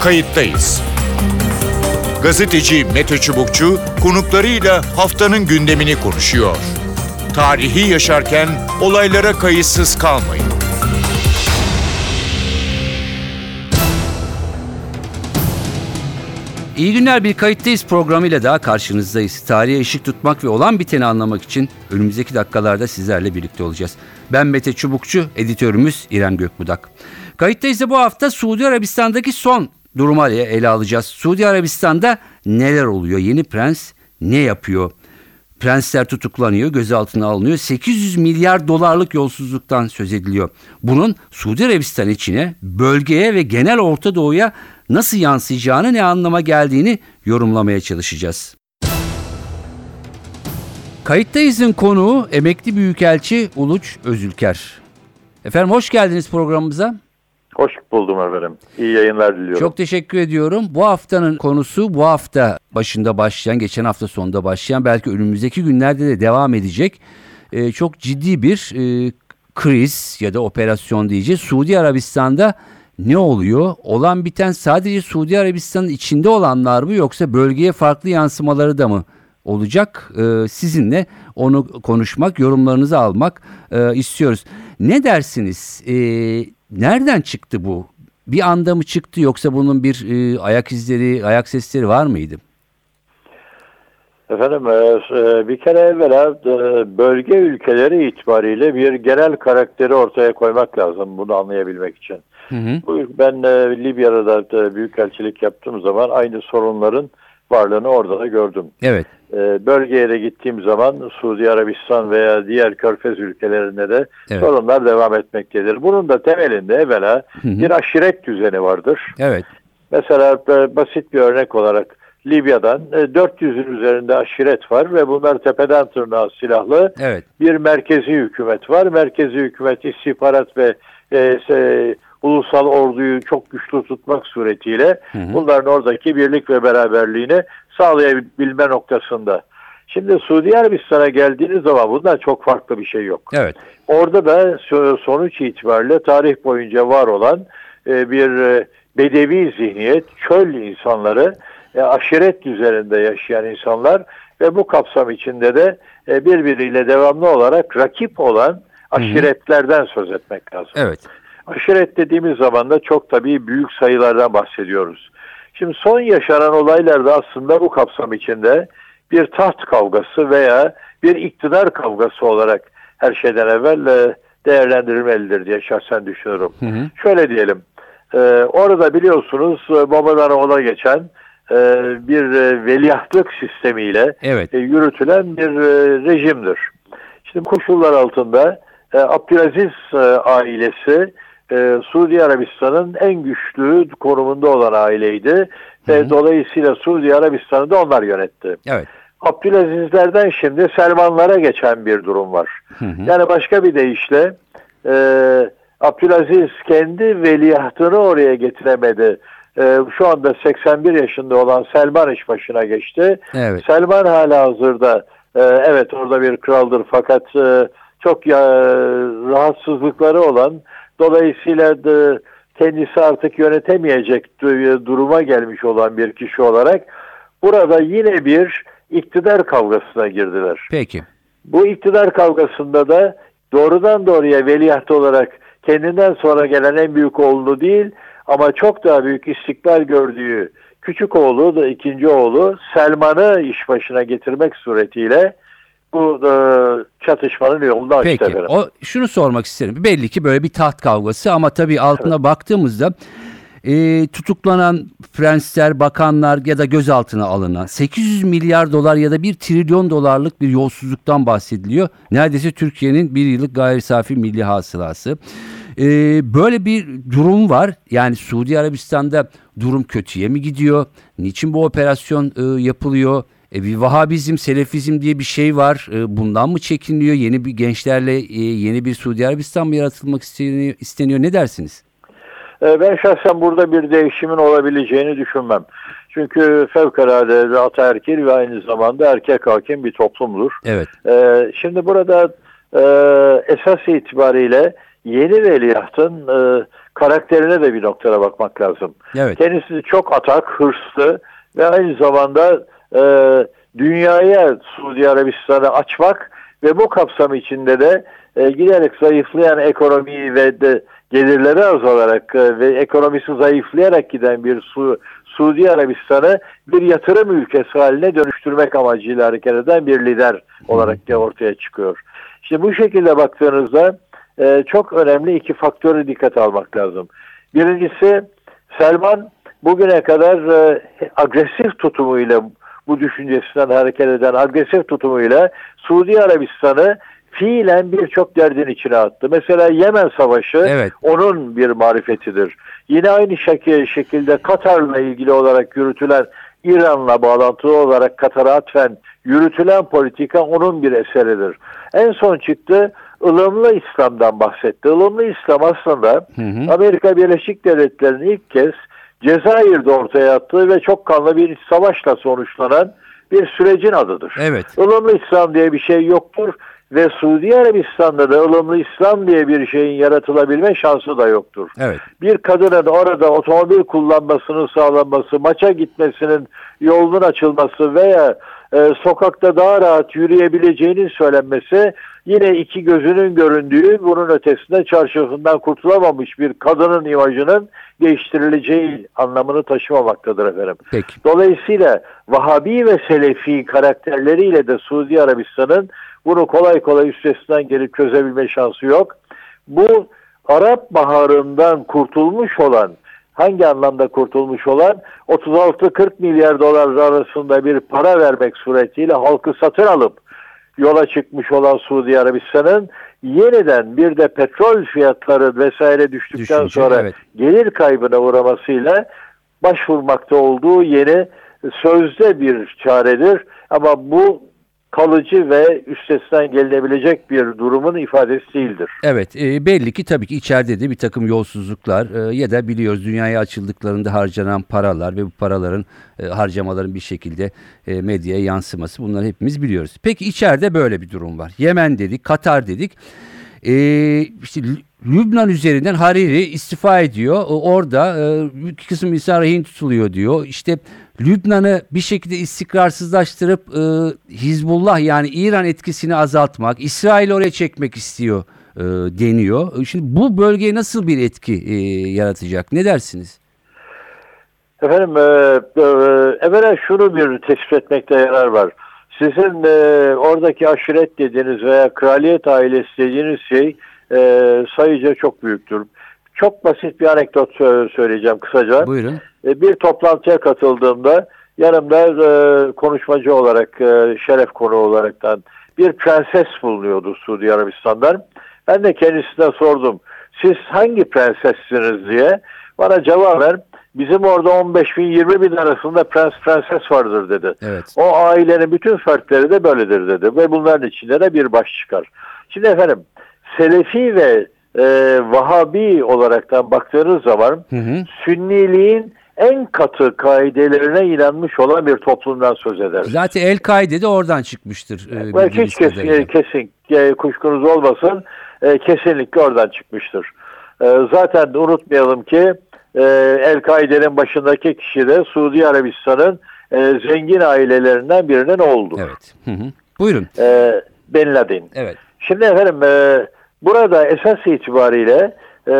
kayıttayız. Gazeteci Mete Çubukçu konuklarıyla haftanın gündemini konuşuyor. Tarihi yaşarken olaylara kayıtsız kalmayın. İyi günler bir kayıttayız programıyla daha karşınızdayız. Tarihe ışık tutmak ve olan biteni anlamak için önümüzdeki dakikalarda sizlerle birlikte olacağız. Ben Mete Çubukçu, editörümüz İrem Gökbudak. Kayıttayız da bu hafta Suudi Arabistan'daki son durumu ele alacağız. Suudi Arabistan'da neler oluyor? Yeni prens ne yapıyor? Prensler tutuklanıyor, gözaltına alınıyor. 800 milyar dolarlık yolsuzluktan söz ediliyor. Bunun Suudi Arabistan içine, bölgeye ve genel Orta Doğu'ya nasıl yansıyacağını ne anlama geldiğini yorumlamaya çalışacağız. Kayıttayız'ın konuğu emekli büyükelçi Uluç Özülker. Efendim hoş geldiniz programımıza. Hoş buldum efendim. İyi yayınlar diliyorum. Çok teşekkür ediyorum. Bu haftanın konusu bu hafta başında başlayan, geçen hafta sonunda başlayan, belki önümüzdeki günlerde de devam edecek e, çok ciddi bir e, kriz ya da operasyon diyeceğiz. Suudi Arabistan'da ne oluyor? Olan biten sadece Suudi Arabistan'ın içinde olanlar mı yoksa bölgeye farklı yansımaları da mı olacak? Ee, sizinle onu konuşmak, yorumlarınızı almak e, istiyoruz. Ne dersiniz? Ee, nereden çıktı bu? Bir anda mı çıktı yoksa bunun bir e, ayak izleri, ayak sesleri var mıydı? Efendim e, e, bir kere evvela e, bölge ülkeleri itibariyle bir genel karakteri ortaya koymak lazım bunu anlayabilmek için. Hı hı. Ben Libya'da da büyükelçilik yaptığım zaman aynı sorunların varlığını orada da gördüm. Evet. Bölgeye de gittiğim zaman Suudi Arabistan veya diğer körfez ülkelerinde de evet. sorunlar devam etmektedir. Bunun da temelinde evvela hı hı. bir aşiret düzeni vardır. Evet. Mesela basit bir örnek olarak Libya'dan 400'ün e, üzerinde aşiret var ve bunlar tepeden tırnağa silahlı. Evet. Bir merkezi hükümet var. Merkezi hükümet istihbarat ve e, e, ulusal orduyu çok güçlü tutmak suretiyle hı hı. bunların oradaki birlik ve beraberliğini sağlayabilme noktasında. Şimdi Suudi Arabistan'a geldiğiniz zaman bundan çok farklı bir şey yok. Evet. Orada da sonuç itibariyle tarih boyunca var olan e, bir bedevi zihniyet, çöl insanları e, aşiret üzerinde yaşayan insanlar ve bu kapsam içinde de e, birbiriyle devamlı olarak rakip olan aşiretlerden söz etmek lazım. Evet. Aşiret dediğimiz zaman da çok tabii büyük sayılardan bahsediyoruz. Şimdi son yaşanan olaylarda aslında bu kapsam içinde bir taht kavgası veya bir iktidar kavgası olarak her şeyden evvel e, değerlendirilmelidir diye şahsen düşünüyorum. Hı hı. Şöyle diyelim, e, orada biliyorsunuz e, babadan oğula geçen bir veliahtlık sistemiyle evet. Yürütülen bir rejimdir. Şimdi koşullar altında Abdülaziz ailesi Suudi Arabistan'ın en güçlü konumunda olan aileydi ve dolayısıyla Suudi Arabistan'ı da onlar yönetti. Evet. Abdülazizlerden şimdi Selmanlara geçen bir durum var. Hı hı. Yani başka bir deyişle e, Abdülaziz kendi veliahtını oraya getiremedi e, şu anda 81 yaşında olan Selman iş başına geçti. Evet. Selman hala hazırda e, evet orada bir kraldır fakat e, çok ya, rahatsızlıkları olan dolayısıyla da kendisi artık yönetemeyecek duruma gelmiş olan bir kişi olarak burada yine bir iktidar kavgasına girdiler. Peki. Bu iktidar kavgasında da doğrudan doğruya veliaht olarak kendinden sonra gelen en büyük oğlunu değil ama çok daha büyük istikbal gördüğü küçük oğlu da ikinci oğlu Selman'ı iş başına getirmek suretiyle bu e, çatışmanın yolunu açtı Peki, efendim. O, şunu sormak isterim. Belli ki böyle bir taht kavgası ama tabii altına baktığımızda e, tutuklanan prensler, bakanlar ya da gözaltına alınan 800 milyar dolar ya da 1 trilyon dolarlık bir yolsuzluktan bahsediliyor. Neredeyse Türkiye'nin bir yıllık gayri safi milli hasılası. E, böyle bir durum var. Yani Suudi Arabistan'da durum kötüye mi gidiyor? Niçin bu operasyon e, yapılıyor? E, bir Vahabizm, Selefizm diye bir şey var. E, bundan mı çekiniyor? Yeni bir gençlerle e, yeni bir Suudi Arabistan mı yaratılmak isteniyor? isteniyor? Ne dersiniz? E, ben şahsen burada bir değişimin olabileceğini düşünmem. Çünkü fevkalade ataerkil ve aynı zamanda erkek hakim bir toplumdur. Evet. Ee, şimdi burada e, esas itibariyle yeni veliahtın e, karakterine de bir noktada bakmak lazım. Evet. Kendisi çok atak, hırslı ve aynı zamanda e, dünyaya Suudi Arabistan'ı açmak ve bu kapsam içinde de e, giderek zayıflayan ekonomiyi ve de gelirleri azalarak e, ve ekonomisi zayıflayarak giden bir Su, Suudi Arabistan'ı bir yatırım ülkesi haline dönüştürmek amacıyla hareket eden bir lider olarak da ortaya çıkıyor. İşte bu şekilde baktığınızda e, çok önemli iki faktörü dikkate almak lazım. Birincisi Selman bugüne kadar e, agresif tutumuyla bu düşüncesinden hareket eden agresif tutumuyla Suudi Arabistan'ı fiilen birçok derdin içine attı. Mesela Yemen Savaşı Evet. onun bir marifetidir. Yine aynı şekil, şekilde Katar'la ilgili olarak yürütülen İran'la bağlantılı olarak Katar'a atfen yürütülen politika onun bir eseridir. En son çıktı ılımlı İslam'dan bahsetti. Ilımlı İslam aslında Hı hı. Amerika Birleşik Devletleri'nin ilk kez Cezayir'de ortaya attığı ve çok kanlı bir iç savaşla sonuçlanan bir sürecin adıdır. Evet. Ilımlı İslam diye bir şey yoktur ve Suudi Arabistan'da da ılımlı İslam diye bir şeyin yaratılabilme şansı da yoktur. Evet. Bir kadının orada otomobil kullanmasının sağlanması, maça gitmesinin yolunun açılması veya e, sokakta daha rahat yürüyebileceğinin söylenmesi yine iki gözünün göründüğü bunun ötesinde çarşafından kurtulamamış bir kadının imajının değiştirileceği anlamını taşımamaktadır efendim. Peki. Dolayısıyla Vahabi ve Selefi karakterleriyle de Suudi Arabistan'ın bunu kolay kolay üstesinden gelip çözebilme şansı yok. Bu Arap Baharı'ndan kurtulmuş olan, hangi anlamda kurtulmuş olan 36-40 milyar dolar arasında bir para vermek suretiyle halkı satın alıp yola çıkmış olan Suudi Arabistan'ın yeniden bir de petrol fiyatları vesaire düştükten Düşünce, sonra evet. gelir kaybına uğramasıyla başvurmakta olduğu yeni sözde bir çaredir. Ama bu kalıcı ve üstesinden gelinebilecek bir durumun ifadesi değildir. Evet e, belli ki tabii ki içeride de bir takım yolsuzluklar e, ya da biliyoruz dünyaya açıldıklarında harcanan paralar ve bu paraların e, harcamaların bir şekilde e, medyaya yansıması bunları hepimiz biliyoruz. Peki içeride böyle bir durum var. Yemen dedik, Katar dedik. E, işte Lü- Lübnan üzerinden Hariri istifa ediyor. O- Orada e, bir kısım insan rehin tutuluyor diyor. İşte Lübnan'ı bir şekilde istikrarsızlaştırıp e, Hizbullah yani İran etkisini azaltmak, İsrail oraya çekmek istiyor e, deniyor. Şimdi bu bölgeye nasıl bir etki e, yaratacak? Ne dersiniz? Efendim, e, e, evvela şunu bir tespit etmekte yarar var. Sizin e, oradaki aşiret dediğiniz veya kraliyet ailesi dediğiniz şey e, sayıca çok büyüktür. Çok basit bir anekdot sö- söyleyeceğim kısaca. Buyurun. E, bir toplantıya katıldığımda yanımda e, konuşmacı olarak, e, şeref konu olaraktan bir prenses bulunuyordu Suudi Arabistan'dan. Ben de kendisine sordum. Siz hangi prensessiniz diye. Bana cevaben bizim orada 15 bin 20 bin arasında prens prenses vardır dedi. Evet. O ailenin bütün fertleri de böyledir dedi. Ve bunların içinde de bir baş çıkar. Şimdi efendim Selefi ve e, Vahabi olaraktan baktığınız zaman Hı hı. Sünniliğin en katı kaidelerine inanmış olan bir toplumdan söz ederiz. Zaten El-Kaide de oradan çıkmıştır. e, hiç kes, kadarıyla. kesin e, kuşkunuz olmasın e, kesinlikle oradan çıkmıştır. E, zaten unutmayalım ki e, El-Kaide'nin başındaki kişi de Suudi Arabistan'ın e, zengin ailelerinden birinin oğludur. Evet. Hı hı. Buyurun. E, Bin Laden. Evet. Şimdi efendim e, burada esas itibariyle e,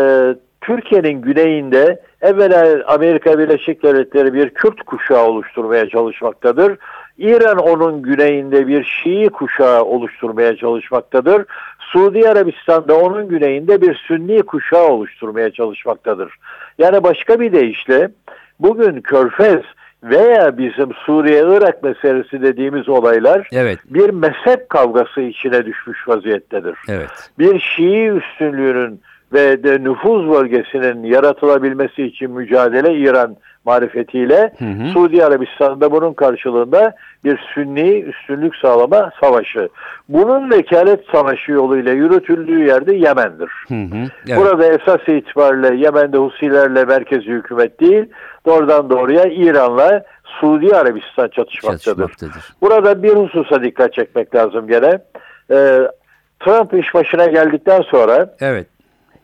Türkiye'nin güneyinde evvela Amerika Birleşik Devletleri bir Kürt kuşağı oluşturmaya çalışmaktadır. İran onun güneyinde bir Şii kuşağı oluşturmaya çalışmaktadır. Suudi Arabistan da onun güneyinde bir Sünni kuşağı oluşturmaya çalışmaktadır. Yani başka bir deyişle bugün Körfez veya bizim Suriye-Irak meselesi dediğimiz olaylar Evet. bir mezhep kavgası içine düşmüş vaziyettedir. Evet. Bir Şii üstünlüğünün ve de nüfuz bölgesinin yaratılabilmesi için mücadele İran marifetiyle Hı hı. Suudi Arabistan'da bunun karşılığında bir Sünni üstünlük sağlama savaşı. Bunun vekalet savaşı yoluyla yürütüldüğü yerde Yemen'dir. Hı hı. Evet. Burada esas itibariyle Yemen'de Husilerle merkezi hükümet değil, doğrudan doğruya İran'la Suudi Arabistan çatışmaktadır. Çatışmaktadır. Burada bir hususa dikkat çekmek lazım gene. Ee, Trump iş başına geldikten sonra Evet.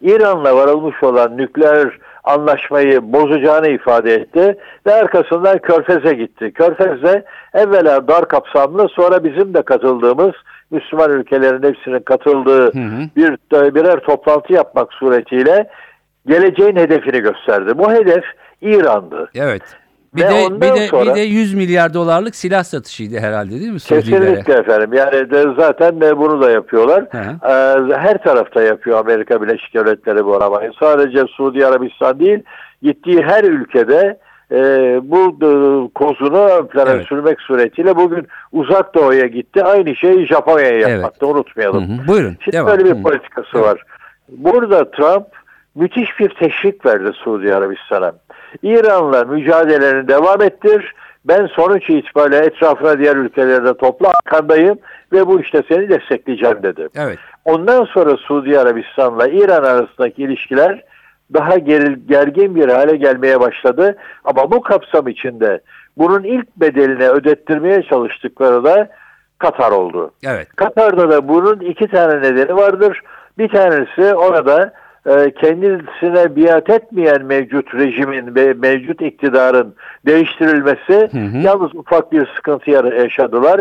İran'la varılmış olan nükleer anlaşmayı bozacağını ifade etti ve arkasından Körfez'e gitti. Körfez'de evvela dar kapsamlı sonra bizim de katıldığımız Müslüman ülkelerin hepsinin katıldığı Hı hı. bir birer toplantı yapmak suretiyle geleceğin hedefini gösterdi. Bu hedef İran'dı. Evet. Bir Ve de ondan bir de sonra- bir de 100 milyar dolarlık silah satışıydı herhalde değil mi Suudilere? Kesinlikle efendim. Yani de zaten de bunu da yapıyorlar. Hı hı. Ee, her tarafta yapıyor Amerika Birleşik Devletleri bu aramayı. Sadece Suudi Arabistan değil, gittiği her ülkede e, bu e, kozunu ön plana Evet. sürmek suretiyle bugün uzak doğuya gitti. Aynı şeyi Japonya'ya yapmakta Hı unutmayalım. hı. Buyurun. Şimdi devam. böyle bir Hı. politikası Evet. var. Burada Trump müthiş bir teşvik verdi Suudi Arabistan'a. İran'la mücadeleni devam ettir. Ben sonuç itibariyle etrafına diğer ülkelerde topla arkandayım ve bu işte seni destekleyeceğim dedi. Evet. Ondan sonra Suudi Arabistan'la İran arasındaki ilişkiler daha geril, gergin bir hale gelmeye başladı. Ama bu kapsam içinde bunun ilk bedelini ödettirmeye çalıştıkları da Katar oldu. Evet. Katar'da da bunun iki tane nedeni vardır. Bir tanesi orada kendisine biat etmeyen mevcut rejimin ve mevcut iktidarın değiştirilmesi Hı hı. yalnız ufak bir sıkıntı yaşadılar.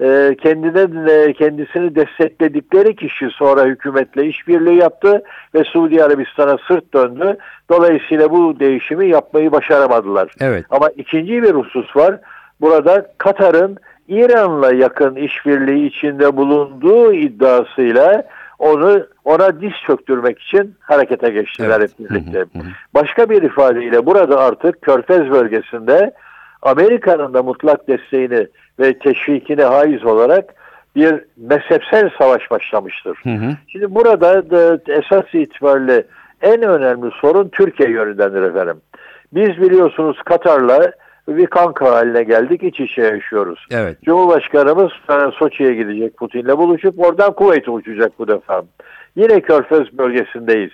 E, kendine e, kendisini destekledikleri kişi sonra hükümetle işbirliği yaptı ve Suudi Arabistan'a sırt döndü. Dolayısıyla bu değişimi yapmayı başaramadılar. Evet. Ama ikinci bir husus var. Burada Katar'ın İran'la yakın işbirliği içinde bulunduğu iddiasıyla onu ona diz çöktürmek için harekete geçtiler Evet. hep birlikte. Başka bir ifadeyle burada artık Körfez bölgesinde Amerika'nın da mutlak desteğini ve teşvikini haiz olarak bir mezhepsel savaş başlamıştır. Hı hı. Şimdi burada da esas itibariyle en önemli sorun Türkiye yönündendir efendim. Biz biliyorsunuz Katar'la bir kanka haline geldik, iç içe yaşıyoruz. Evet. Cumhurbaşkanımız Soçi'ye gidecek Putin'le buluşup oradan Kuveyt'e uçacak bu defa. Yine Körfez bölgesindeyiz.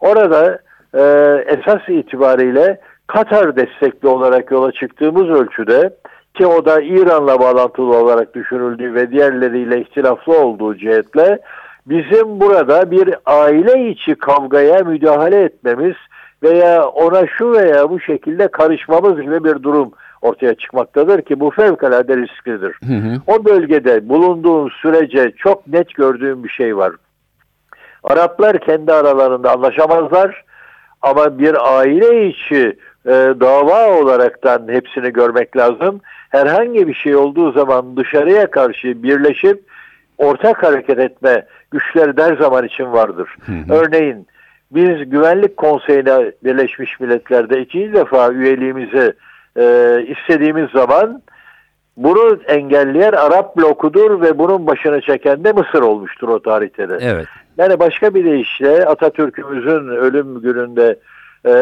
Orada e, esas itibariyle Katar destekli olarak yola çıktığımız ölçüde ki o da İran'la bağlantılı olarak düşünüldüğü ve diğerleriyle ihtilaflı olduğu cihetle bizim burada bir aile içi kavgaya müdahale etmemiz veya ona şu veya bu şekilde karışmamız gibi bir durum ortaya çıkmaktadır ki bu fevkalade risklidir. Hı hı. O bölgede bulunduğum sürece çok net gördüğüm bir şey var. Araplar kendi aralarında anlaşamazlar ama bir aile içi e, dava olaraktan hepsini görmek lazım. Herhangi bir şey olduğu zaman dışarıya karşı birleşip ortak hareket etme güçleri de her zaman için vardır. Hı hı. Örneğin biz Güvenlik Konseyi'ne Birleşmiş Milletler'de ikinci defa üyeliğimizi e, istediğimiz zaman bunu engelleyen Arap blokudur ve bunun başını çeken de Mısır olmuştur o tarihte de. Evet. Yani başka bir deyişle Atatürk'ümüzün ölüm gününde e,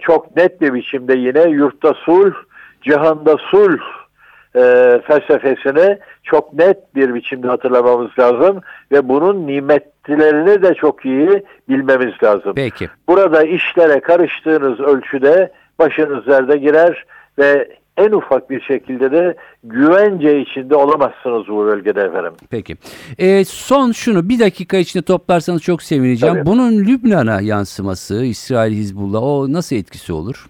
çok net bir biçimde yine yurtta sulh, cihanda sulh e, felsefesini çok net bir biçimde hatırlamamız lazım ve bunun nimetlerini de çok iyi bilmemiz lazım. Peki. Burada işlere karıştığınız ölçüde başınız derde girer ve en ufak bir şekilde de güvence içinde olamazsınız bu bölgede efendim. Peki. Ee, son şunu bir dakika içinde toplarsanız çok sevineceğim. Tabii. Bunun Lübnan'a yansıması, İsrail Hizbullah o nasıl etkisi olur?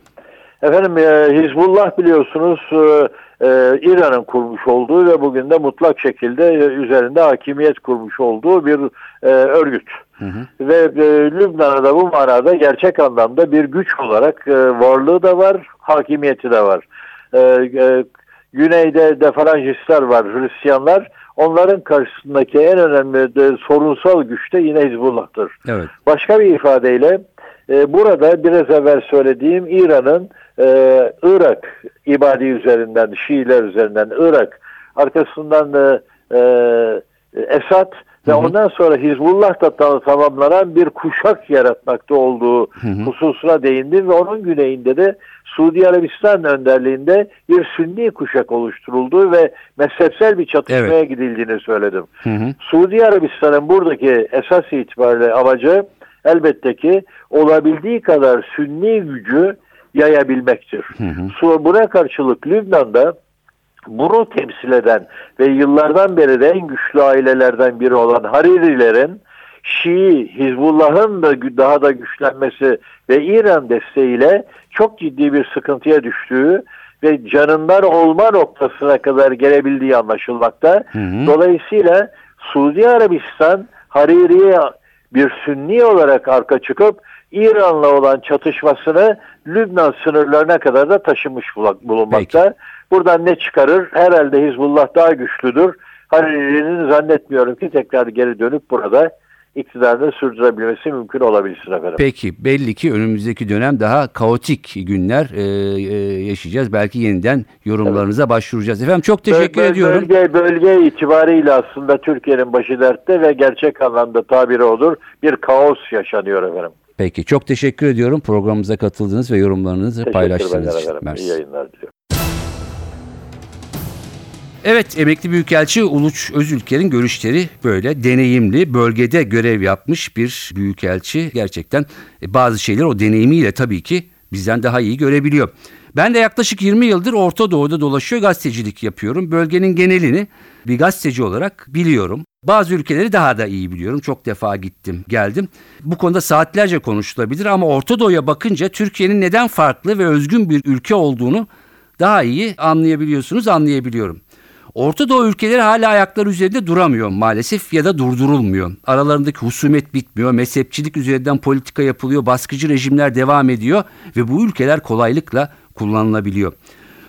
Efendim e, Hizbullah biliyorsunuz e, e, İran'ın kurmuş olduğu ve bugün de mutlak şekilde e, üzerinde hakimiyet kurmuş olduğu bir e, örgüt. Hı hı. Ve e, Lübnan'a da bu manada gerçek anlamda bir güç olarak e, varlığı da var, hakimiyeti de var. E, e, güneyde defaranjistler var, Hristiyanlar. Onların karşısındaki en önemli de, sorunsal güç de yine Hizbullah'tır. Evet. Başka bir ifadeyle e, burada biraz evvel söylediğim İran'ın e, Irak ibadi üzerinden, Şiiler üzerinden Irak arkasından e, e, Esad ve Hı hı. ondan sonra Hizbullah da ta- tamamlanan bir kuşak yaratmakta olduğu Hı hı. hususuna değindim ve onun güneyinde de Suudi Arabistan önderliğinde bir sünni kuşak oluşturulduğu ve mezhepsel bir çatışmaya gidildiğini söyledim. Hı hı. Suudi Arabistan'ın buradaki esas itibariyle amacı elbette ki olabildiği kadar sünni gücü yayabilmektir. Hı hı. Buna karşılık Lübnan'da bunu temsil eden ve yıllardan beri de en güçlü ailelerden biri olan Haririlerin Şii Hizbullah'ın da daha da güçlenmesi ve İran desteğiyle çok ciddi bir sıkıntıya düştüğü ve canından olma noktasına kadar gelebildiği anlaşılmakta. hı. Dolayısıyla Suudi Arabistan Hariri'ye bir sünni olarak arka çıkıp İran'la olan çatışmasını Lübnan sınırlarına kadar da taşımış bulunmakta. Buradan ne çıkarır? Herhalde Hizbullah daha güçlüdür. Hariri'nin zannetmiyorum ki tekrar geri dönüp burada iktidarını sürdürebilmesi mümkün olabilsin efendim. Peki belli ki önümüzdeki dönem daha kaotik günler e, e, yaşayacağız. Belki yeniden yorumlarınıza başvuracağız. Efendim çok teşekkür Böl- böl- ediyorum. Bölge, bölge itibariyle aslında Türkiye'nin başı dertte ve gerçek anlamda tabiri olur. Bir kaos yaşanıyor efendim. Peki çok teşekkür ediyorum programımıza katıldığınız ve yorumlarınızı paylaştığınız için. efendim. İyi yayınlar diliyorum. Evet emekli büyükelçi Uluç Özülker'in görüşleri böyle deneyimli bölgede görev yapmış bir büyükelçi gerçekten e, bazı şeyler o deneyimiyle tabii ki bizden daha iyi görebiliyor. Ben de yaklaşık 20 yıldır Orta Doğu'da dolaşıyor gazetecilik yapıyorum. Bölgenin genelini bir gazeteci olarak biliyorum. Bazı ülkeleri daha da iyi biliyorum. Çok defa gittim, geldim. Bu konuda saatlerce konuşulabilir ama Orta Doğu'ya bakınca Türkiye'nin neden farklı ve özgün bir ülke olduğunu daha iyi anlayabiliyorsunuz, anlayabiliyorum. Orta Doğu ülkeleri hala ayakları üzerinde duramıyor maalesef ya da durdurulmuyor. Aralarındaki husumet bitmiyor, mezhepçilik üzerinden politika yapılıyor, baskıcı rejimler devam ediyor ve bu ülkeler kolaylıkla kullanılabiliyor.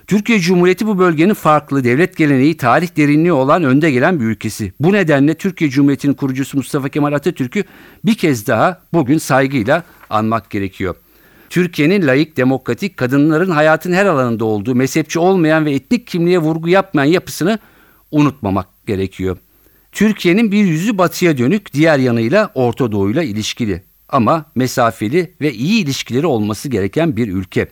Türkiye Cumhuriyeti bu bölgenin farklı devlet geleneği, tarih derinliği olan önde gelen bir ülkesi. Bu nedenle Türkiye Cumhuriyeti'nin kurucusu Mustafa Kemal Atatürk'ü bir kez daha bugün saygıyla anmak gerekiyor. Türkiye'nin layık, demokratik, kadınların hayatın her alanında olduğu, mezhepçi olmayan ve etnik kimliğe vurgu yapmayan yapısını unutmamak gerekiyor. Türkiye'nin bir yüzü batıya dönük, diğer yanıyla Orta Doğu'yla ilişkili ama mesafeli ve iyi ilişkileri olması gereken bir ülke.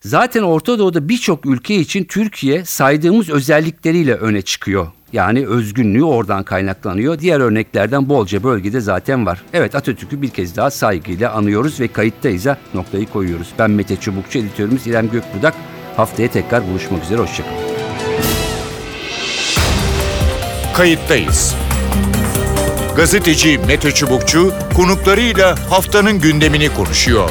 Zaten Orta Doğu'da birçok ülke için Türkiye saydığımız özellikleriyle öne çıkıyor. Yani özgünlüğü oradan kaynaklanıyor. Diğer örneklerden bolca bölgede zaten var. Evet Atatürk'ü bir kez daha saygıyla anıyoruz ve kayıttayız'a noktayı koyuyoruz. Ben Mete Çubukçu, editörümüz İrem Gökbudak. Haftaya tekrar buluşmak üzere, hoşçakalın. Kayıttayız. Gazeteci Mete Çubukçu konuklarıyla haftanın gündemini konuşuyor.